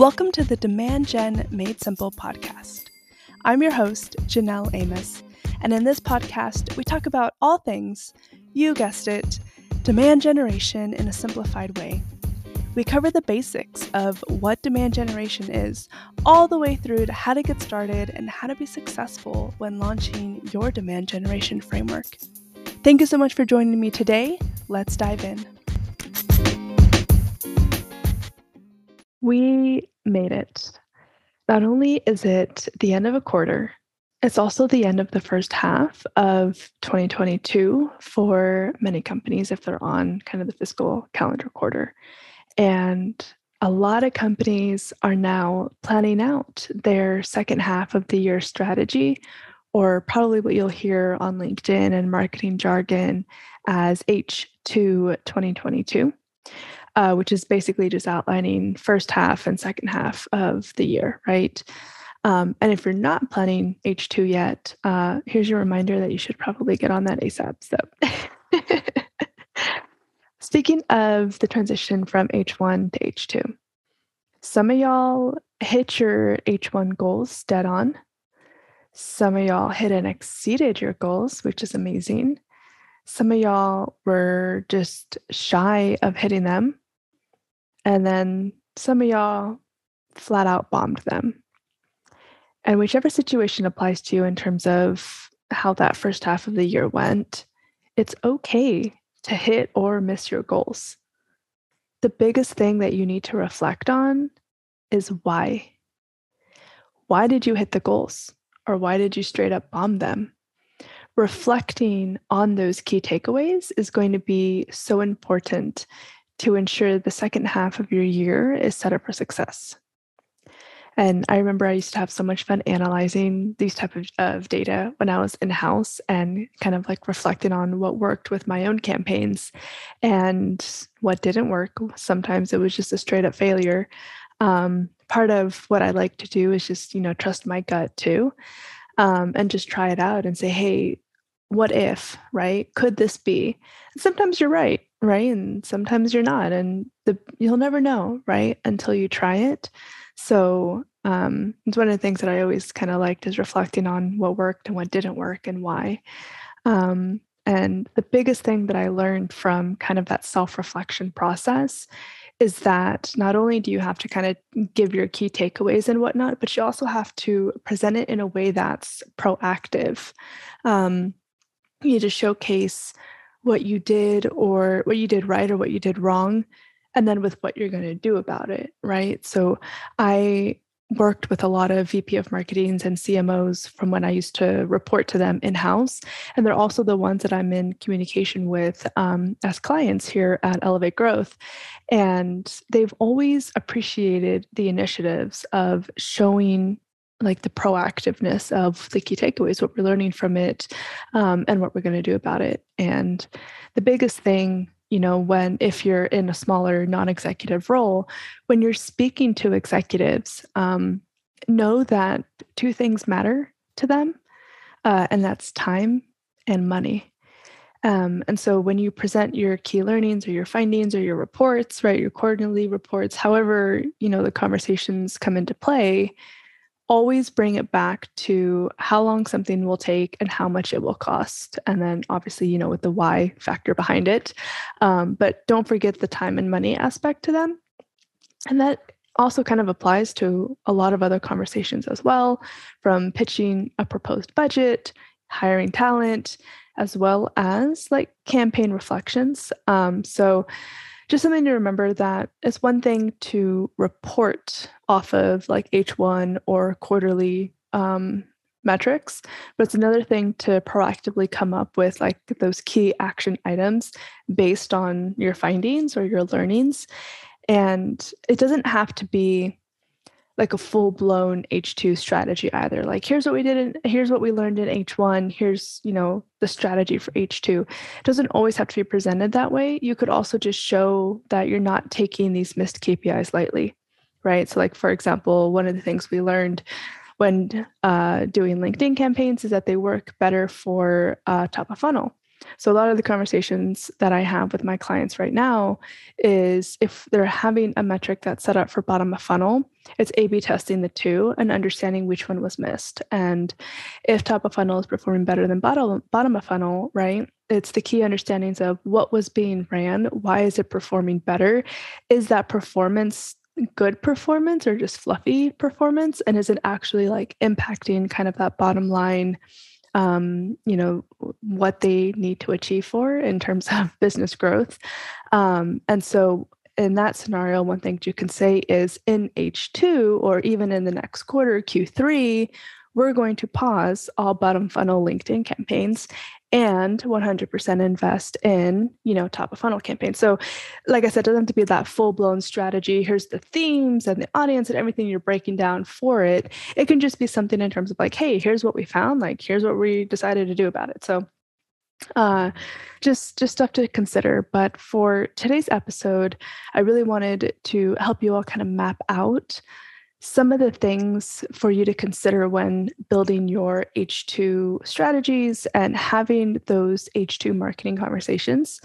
Welcome to the Demand Gen Made Simple podcast. I'm your host, Janelle Amos, and in this podcast, we talk about all things, you guessed it, demand generation in a simplified way. We cover the basics of what demand generation is, all the way through to how to get started and how to be successful when launching your demand generation framework. Thank you so much for joining me today. Let's dive in. We made it. Not only is it the end of a quarter, it's also the end of the first half of 2022 for many companies if they're on kind of the fiscal calendar quarter. And a lot of companies are now planning out their second half of the year strategy, or probably what you'll hear on LinkedIn and marketing jargon as H2 2022 uh, which is basically just outlining first half and second half of the year, right? Um, and if you're not planning H2 yet, uh, here's your reminder that you should probably get on that ASAP. So, speaking of the transition from H1 to H2, some of y'all hit your H1 goals dead on. Some of y'all hit and exceeded your goals, which is amazing. Some of y'all were just shy of hitting them. And then some of y'all flat out bombed them. And whichever situation applies to you in terms of how that first half of the year went, it's okay to hit or miss your goals. The biggest thing that you need to reflect on is why. Why did you hit the goals? Or why did you straight up bomb them? Reflecting on those key takeaways is going to be so important to ensure the second half of your year is set up for success. And I remember I used to have so much fun analyzing these type of, of data when I was in house and kind of like reflecting on what worked with my own campaigns and what didn't work. Sometimes it was just a straight up failure. Um, part of what I like to do is just, you know, trust my gut too um, and just try it out and say, hey, what if, right? Could this be? sometimes you're right right? And sometimes you're not and the you'll never know right until you try it. So um, it's one of the things that i always kind of liked is reflecting on what worked and what didn't work and why. Um, and the biggest thing that i learned from kind of that self-reflection process is that not only do you have to kind of give your key takeaways and whatnot but you also have to present it in a way that's proactive. Um, you need to showcase what you did or what you did right or what you did wrong and then with what you're going to do about it right? So i worked with a lot of vp of marketings and cmos from when i used to report to them in house and they're also the ones that i'm in communication with um, as clients here at elevate growth and they've always appreciated the initiatives of showing like the proactiveness of the key takeaways, what we're learning from it, um, and what we're going to do about it. And the biggest thing, you know, when if you're in a smaller non-executive role, when you're speaking to executives, um, know that two things matter to them, uh, and that's time and money. Um, and so when you present your key learnings or your findings or your reports, right, your quarterly reports, however, you know, the conversations come into play, always bring it back to how long something will take and how much it will cost. And then obviously, you know, with the why factor behind it. Um, but don't forget the time and money aspect to them. And that also kind of applies to a lot of other conversations as well, from pitching a proposed budget, hiring talent, as well as like campaign reflections. Um, so just something to remember that it's one thing to report off of like H1 or quarterly um, metrics, but it's another thing to proactively come up with like those key action items based on your findings or your learnings. And it doesn't have to be like a full blown H2 strategy either. Like here's what we did in, here's what we learned in H1, here's, you know, the strategy for H2. It doesn't always have to be presented that way. You could also just show that you're not taking these missed KPIs lightly, right? So like for example, one of the things we learned when uh, doing LinkedIn campaigns is that they work better for uh, top of funnel So a lot of the conversations that I have with my clients right now is if they're having a metric that's set up for bottom of funnel, it's A B testing the two and understanding which one was missed. And if top of funnel is performing better than bottom bottom of funnel, right? It's the key understandings of what was being ran, why is it performing better? Is that performance good performance or just fluffy performance? And is it actually like impacting kind of that bottom line? Um, you know what they need to achieve for in terms of business growth. Um, and so in that scenario one thing you can say is in h2 or even in the next quarter q3 we're going to pause all bottom funnel LinkedIn campaigns and 100% invest in you know top of funnel campaigns. So like i said it doesn't have to be that full blown strategy. Here's the themes and the audience and everything you're breaking down for it. It can just be something in terms of like hey here's what we found. Like here's what we decided to do about it. So uh just just stuff to consider. But for today's episode i really wanted to help you all kind of map out some of the things for you to consider when building your H2 strategies and having those H2 marketing conversations.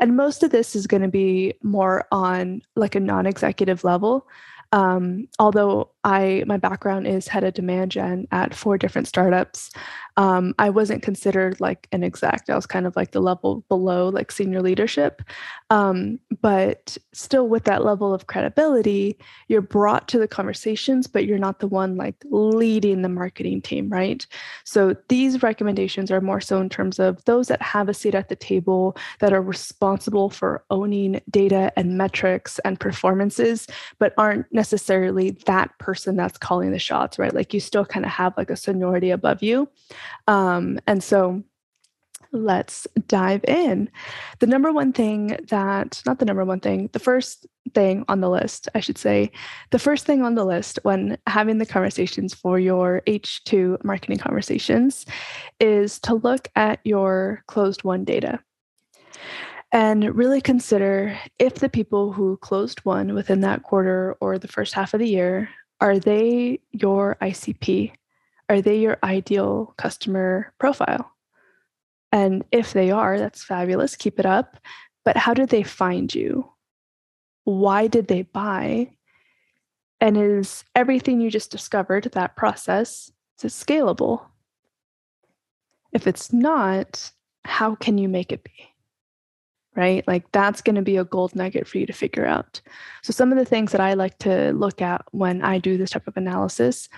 And most of this is going to be more on like a non executive level. Um, although I my background is head of demand gen at four different startups, um, I wasn't considered like an exec. I was kind of like the level below like senior leadership. Um, but still, with that level of credibility, you're brought to the conversations, but you're not the one like leading the marketing team, right? So these recommendations are more so in terms of those that have a seat at the table that are responsible for owning data and metrics and performances, but aren't necessarily that person that's calling the shots, right? Like you still kind of have like a seniority above you. Um, and so let's dive in. The number one thing that, not the number one thing, the first thing on the list, I should say, the first thing on the list when having the conversations for your H2 marketing conversations is to look at your closed won data and really consider if the people who closed won within that quarter or the first half of the year are they your ICP are they your ideal customer profile? And if they are, that's fabulous. Keep it up. But how did they find you? Why did they buy? And is everything you just discovered, that process, is scalable? If it's not, how can you make it be? Right? Like that's going to be a gold nugget for you to figure out. So, some of the things that I like to look at when I do this type of analysis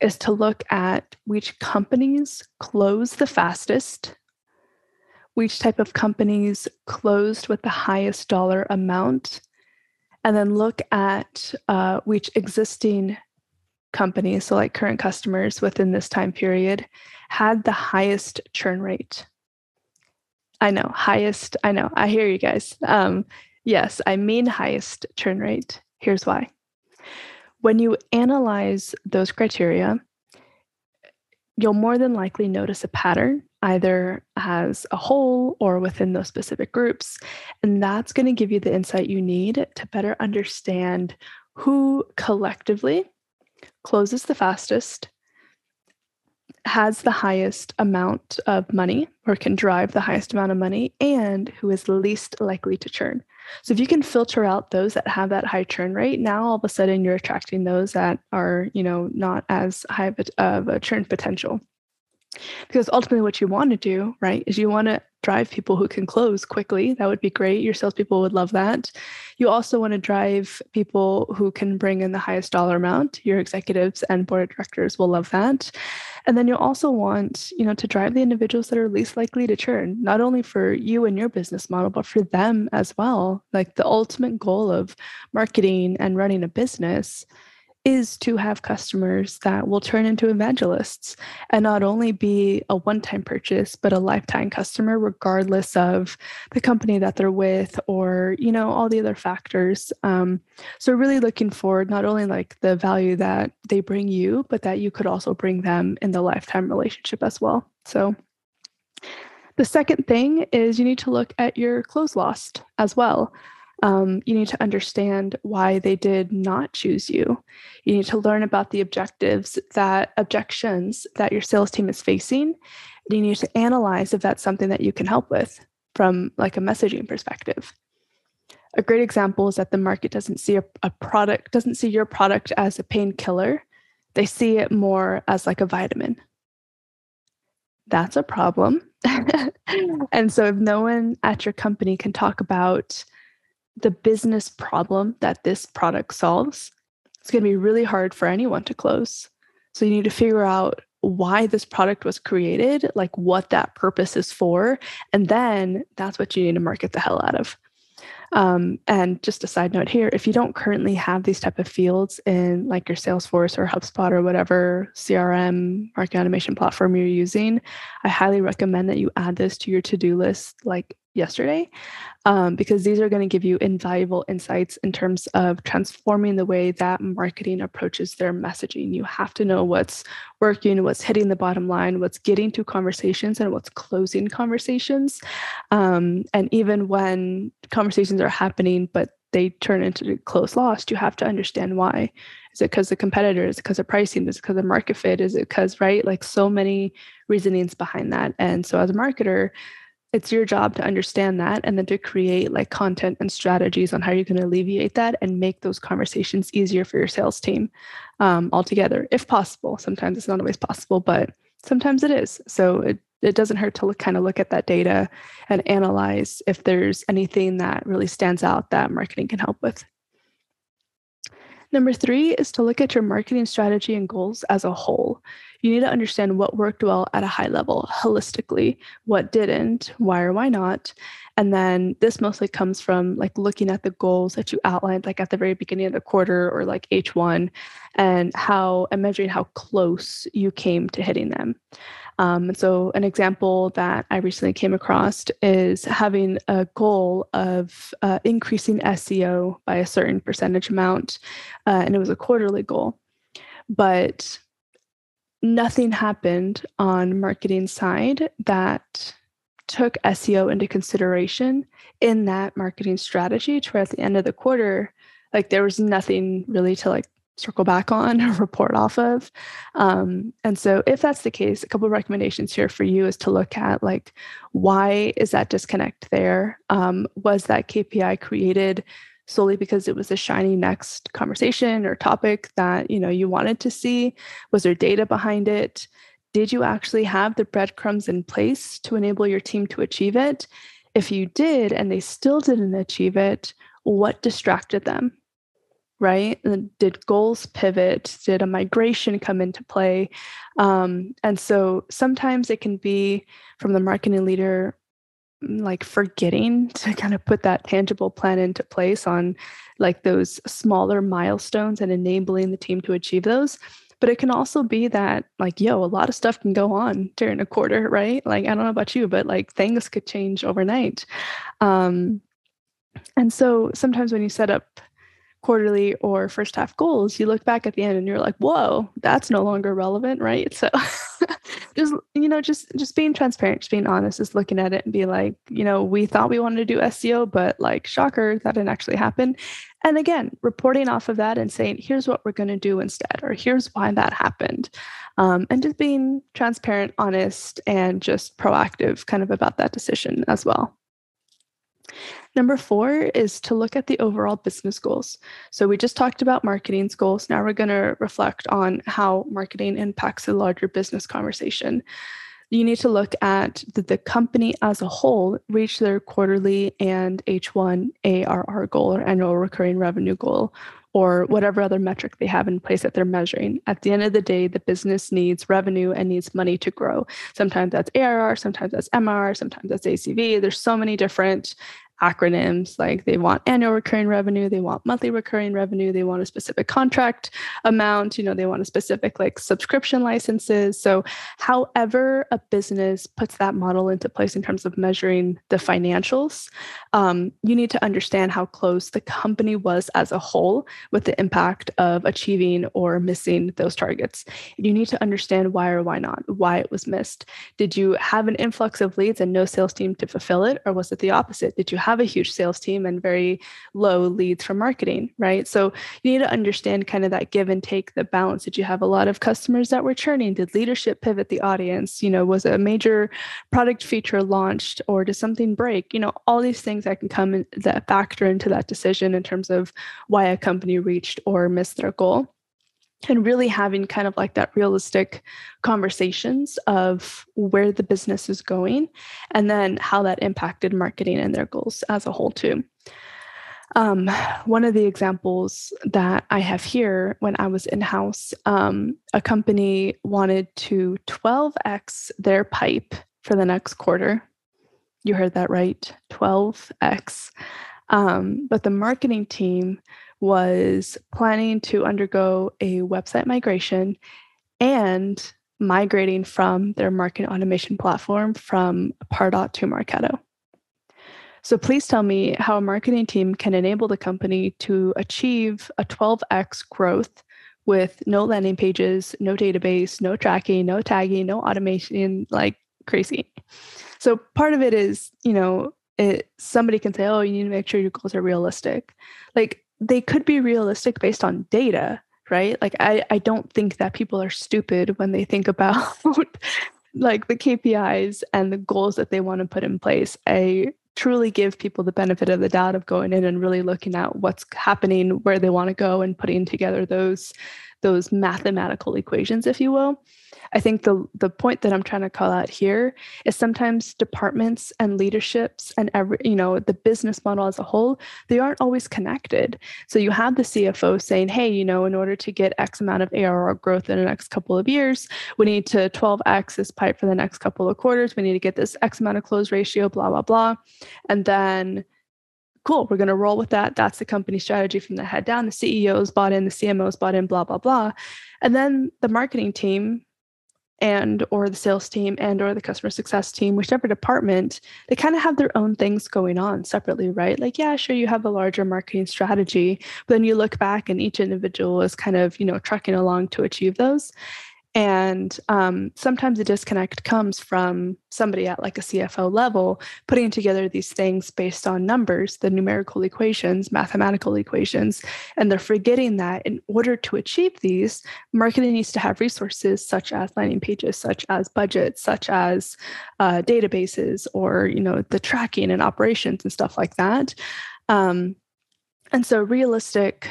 is to look at which companies close the fastest, which type of companies closed with the highest dollar amount, and then look at uh, which existing companies, so like current customers within this time period, had the highest churn rate. I know, highest, I know, I hear you guys. Um, yes, I mean highest churn rate. Here's why. When you analyze those criteria, you'll more than likely notice a pattern either as a whole or within those specific groups. And that's going to give you the insight you need to better understand who collectively closes the fastest, has the highest amount of money or can drive the highest amount of money, and who is least likely to churn. So if you can filter out those that have that high churn rate, now all of a sudden you're attracting those that are, you know, not as high of a churn potential. Because ultimately, what you want to do, right, is you want to drive people who can close quickly. That would be great. Your salespeople would love that. You also want to drive people who can bring in the highest dollar amount. Your executives and board of directors will love that. And then you also want, you know, to drive the individuals that are least likely to churn, not only for you and your business model, but for them as well. Like the ultimate goal of marketing and running a business is to have customers that will turn into evangelists and not only be a one time purchase, but a lifetime customer, regardless of the company that they're with or, you know, all the other factors. Um, so, really looking forward not only like the value that they bring you, but that you could also bring them in the lifetime relationship as well. So, the second thing is you need to look at your close lost as well um, you need to understand why they did not choose you. You need to learn about the objectives that objections that your sales team is facing And you need to analyze if that's something that you can help with from like a messaging perspective. A great example is that the market doesn't see a, a product, doesn't see your product as a painkiller. They see it more as like a vitamin. That's a problem. and so if no one at your company can talk about the business problem that this product solves, it's going to be really hard for anyone to close. So you need to figure out why this product was created, like what that purpose is for, and then that's what you need to market the hell out of. Um, and just a side note here, if you don't currently have these type of fields in like your Salesforce or HubSpot or whatever CRM marketing automation platform you're using, I highly recommend that you add this to your to-do list like yesterday um, because these are going to give you invaluable insights in terms of transforming the way that marketing approaches their messaging. You have to know what's working, what's hitting the bottom line, what's getting to conversations, and what's closing conversations. Um, and even when conversations are happening, but they turn into close lost, you have to understand why. Is it because the competitor? Is it because of pricing? Is it because of market fit? Is it because, right? Like so many reasonings behind that. And so as a marketer, it's your job to understand that and then to create like content and strategies on how you can alleviate that and make those conversations easier for your sales team um, altogether if possible. Sometimes it's not always possible but sometimes it is. So it, it doesn't hurt to look, kind of look at that data and analyze if there's anything that really stands out that marketing can help with Number three is to look at your marketing strategy and goals as a whole. You need to understand what worked well at a high level, holistically, what didn't, why or why not. And then this mostly comes from like looking at the goals that you outlined, like at the very beginning of the quarter or like H1, and how and measuring how close you came to hitting them. Um, so, an example that I recently came across is having a goal of uh, increasing SEO by a certain percentage amount, uh, and it was a quarterly goal. But nothing happened on marketing side that took SEO into consideration in that marketing strategy to where at the end of the quarter, like there was nothing really to like circle back on or report off of. Um, and so if that's the case, a couple of recommendations here for you is to look at like why is that disconnect there? Um, was that KPI created solely because it was a shiny next conversation or topic that you know you wanted to see? Was there data behind it? Did you actually have the breadcrumbs in place to enable your team to achieve it? If you did and they still didn't achieve it, what distracted them? Right? Did goals pivot? Did a migration come into play? Um, and so sometimes it can be from the marketing leader mm, like forgetting to kind of put that tangible plan into place on like those smaller milestones and enabling the team to achieve those but it can also be that like yo a lot of stuff can go on during a quarter right like i don't know about you but like things could change overnight um and so sometimes when you set up quarterly or first half goals, you look back at the end and you're like, whoa, that's no longer relevant, right? So just, you know, just just being transparent, just being honest, just looking at it and be like, you know, we thought we wanted to do SEO, but like shocker, that didn't actually happen. And again, reporting off of that and saying, here's what we're going to do instead, or here's why that happened. Um, and just being transparent, honest, and just proactive kind of about that decision as well. Number four is to look at the overall business goals. So we just talked about marketing's goals. Now we're going to reflect on how marketing impacts the larger business conversation. You need to look at the, company as a whole reach their quarterly and H1 ARR goal or annual recurring revenue goal or whatever other metric they have in place that they're measuring. At the end of the day, the business needs revenue and needs money to grow. Sometimes that's ARR, sometimes that's MR, sometimes that's ACV. There's so many different acronyms like they want annual recurring revenue they want monthly recurring revenue they want a specific contract amount you know they want a specific like subscription licenses. So however a business puts that model into place in terms of measuring the financials um, you need to understand how close the company was as a whole with the impact of achieving or missing those targets. You need to understand why or why not why it was missed. Did you have an influx of leads and no sales team to fulfill it or was it the opposite? Did you have a huge sales team and very low leads from marketing, right? So you need to understand kind of that give and take, the balance. Did you have a lot of customers that were churning? Did leadership pivot the audience? You know, was a major product feature launched or did something break? You know, all these things that can come in, that factor into that decision in terms of why a company reached or missed their goal and really having kind of like that realistic conversations of where the business is going and then how that impacted marketing and their goals as a whole too. Um, one of the examples that i have here when i was in-house um, a company wanted to 12x their pipe for the next quarter. You heard that right 12x um, but the marketing team was planning to undergo a website migration and migrating from their marketing automation platform from Pardot to Marketo. So please tell me how a marketing team can enable the company to achieve a 12x growth with no landing pages, no database, no tracking, no tagging, no automation, like crazy. So part of it is, you know, it, somebody can say, oh, you need to make sure your goals are realistic. Like they could be realistic based on data, right? Like I, I don't think that people are stupid when they think about like the KPIs and the goals that they want to put in place. I truly give people the benefit of the doubt of going in and really looking at what's happening, where they want to go and putting together those those mathematical equations, if you will. I think the the point that I'm trying to call out here is sometimes departments and leaderships and every you know the business model as a whole they aren't always connected. So you have the CFO saying, "Hey, you know, in order to get X amount of ARR growth in the next couple of years, we need to 12x this pipe for the next couple of quarters. We need to get this X amount of close ratio, blah blah blah," and then cool, we're going to roll with that. That's the company strategy from the head down. The CEO's bought in, the CMO's bought in, blah, blah, blah. And then the marketing team and or the sales team and or the customer success team whichever department they kind of have their own things going on separately right? Like yeah sure you have a larger marketing strategy but then you look back and each individual is kind of you know trucking along to achieve those and um, sometimes the disconnect comes from somebody at like a CFO level putting together these things based on numbers, the numerical equations, mathematical equations. And they're forgetting that in order to achieve these, marketing needs to have resources such as landing pages, such as budgets, such as uh, databases, or you know the tracking and operations and stuff like that. Um, and so realistic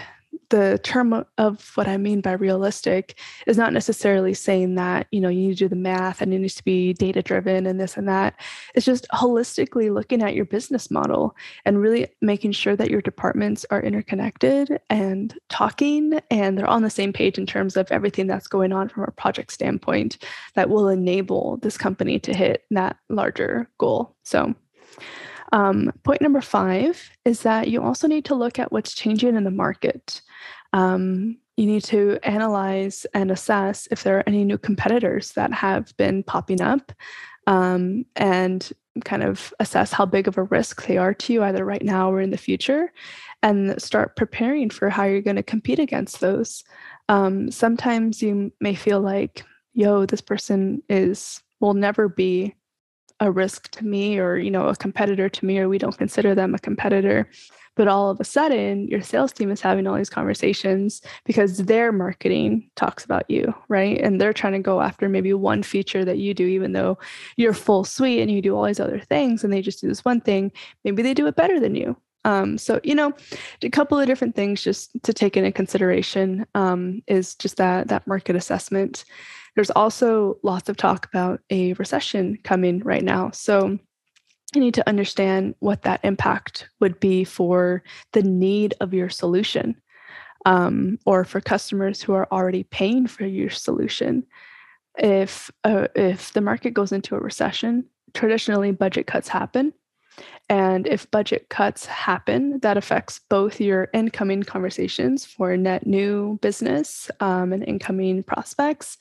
the term of what I mean by realistic is not necessarily saying that, you know, you need to do the math and it needs to be data driven and this and that. It's just holistically looking at your business model and really making sure that your departments are interconnected and talking and they're on the same page in terms of everything that's going on from a project standpoint that will enable this company to hit that larger goal. So, um, point number five is that you also need to look at what's changing in the market. Um, you need to analyze and assess if there are any new competitors that have been popping up um, and kind of assess how big of a risk they are to you, either right now or in the future, and start preparing for how you're going to compete against those. Um, sometimes you may feel like, yo, this person is will never be a risk to me or you know a competitor to me or we don't consider them a competitor. But all of a sudden your sales team is having all these conversations because their marketing talks about you right? And they're trying to go after maybe one feature that you do even though you're full suite and you do all these other things and they just do this one thing maybe they do it better than you. Um, so you know a couple of different things just to take into consideration um, is just that that market assessment there's also lots of talk about a recession coming right now. So you need to understand what that impact would be for the need of your solution um, or for customers who are already paying for your solution. If, uh, if the market goes into a recession, traditionally budget cuts happen. And if budget cuts happen, that affects both your incoming conversations for net new business um, and incoming prospects,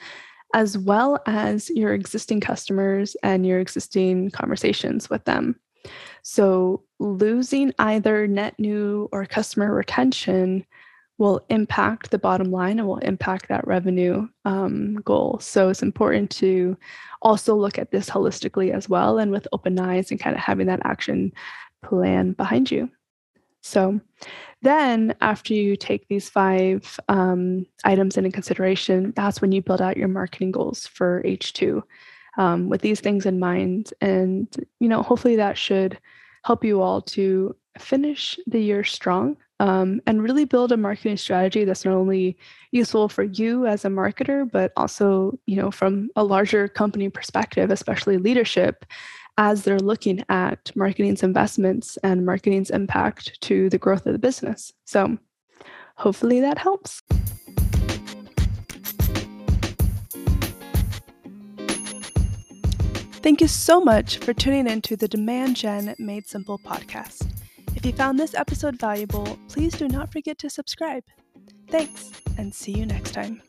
as well as your existing customers and your existing conversations with them. So, losing either net new or customer retention will impact the bottom line and will impact that revenue um, goal. So, it's important to also look at this holistically as well and with open eyes and kind of having that action plan behind you. So, then after you take these five um, items into consideration, that's when you build out your marketing goals for H2 um, with these things in mind. And, you know, hopefully that should help you all to finish the year strong um, and really build a marketing strategy that's not only useful for you as a marketer, but also, you know, from a larger company perspective, especially leadership, as they're looking at marketing's investments and marketing's impact to the growth of the business. So hopefully that helps. Thank you so much for tuning in to the Demand Gen Made Simple podcast. If you found this episode valuable, please do not forget to subscribe. Thanks, and see you next time.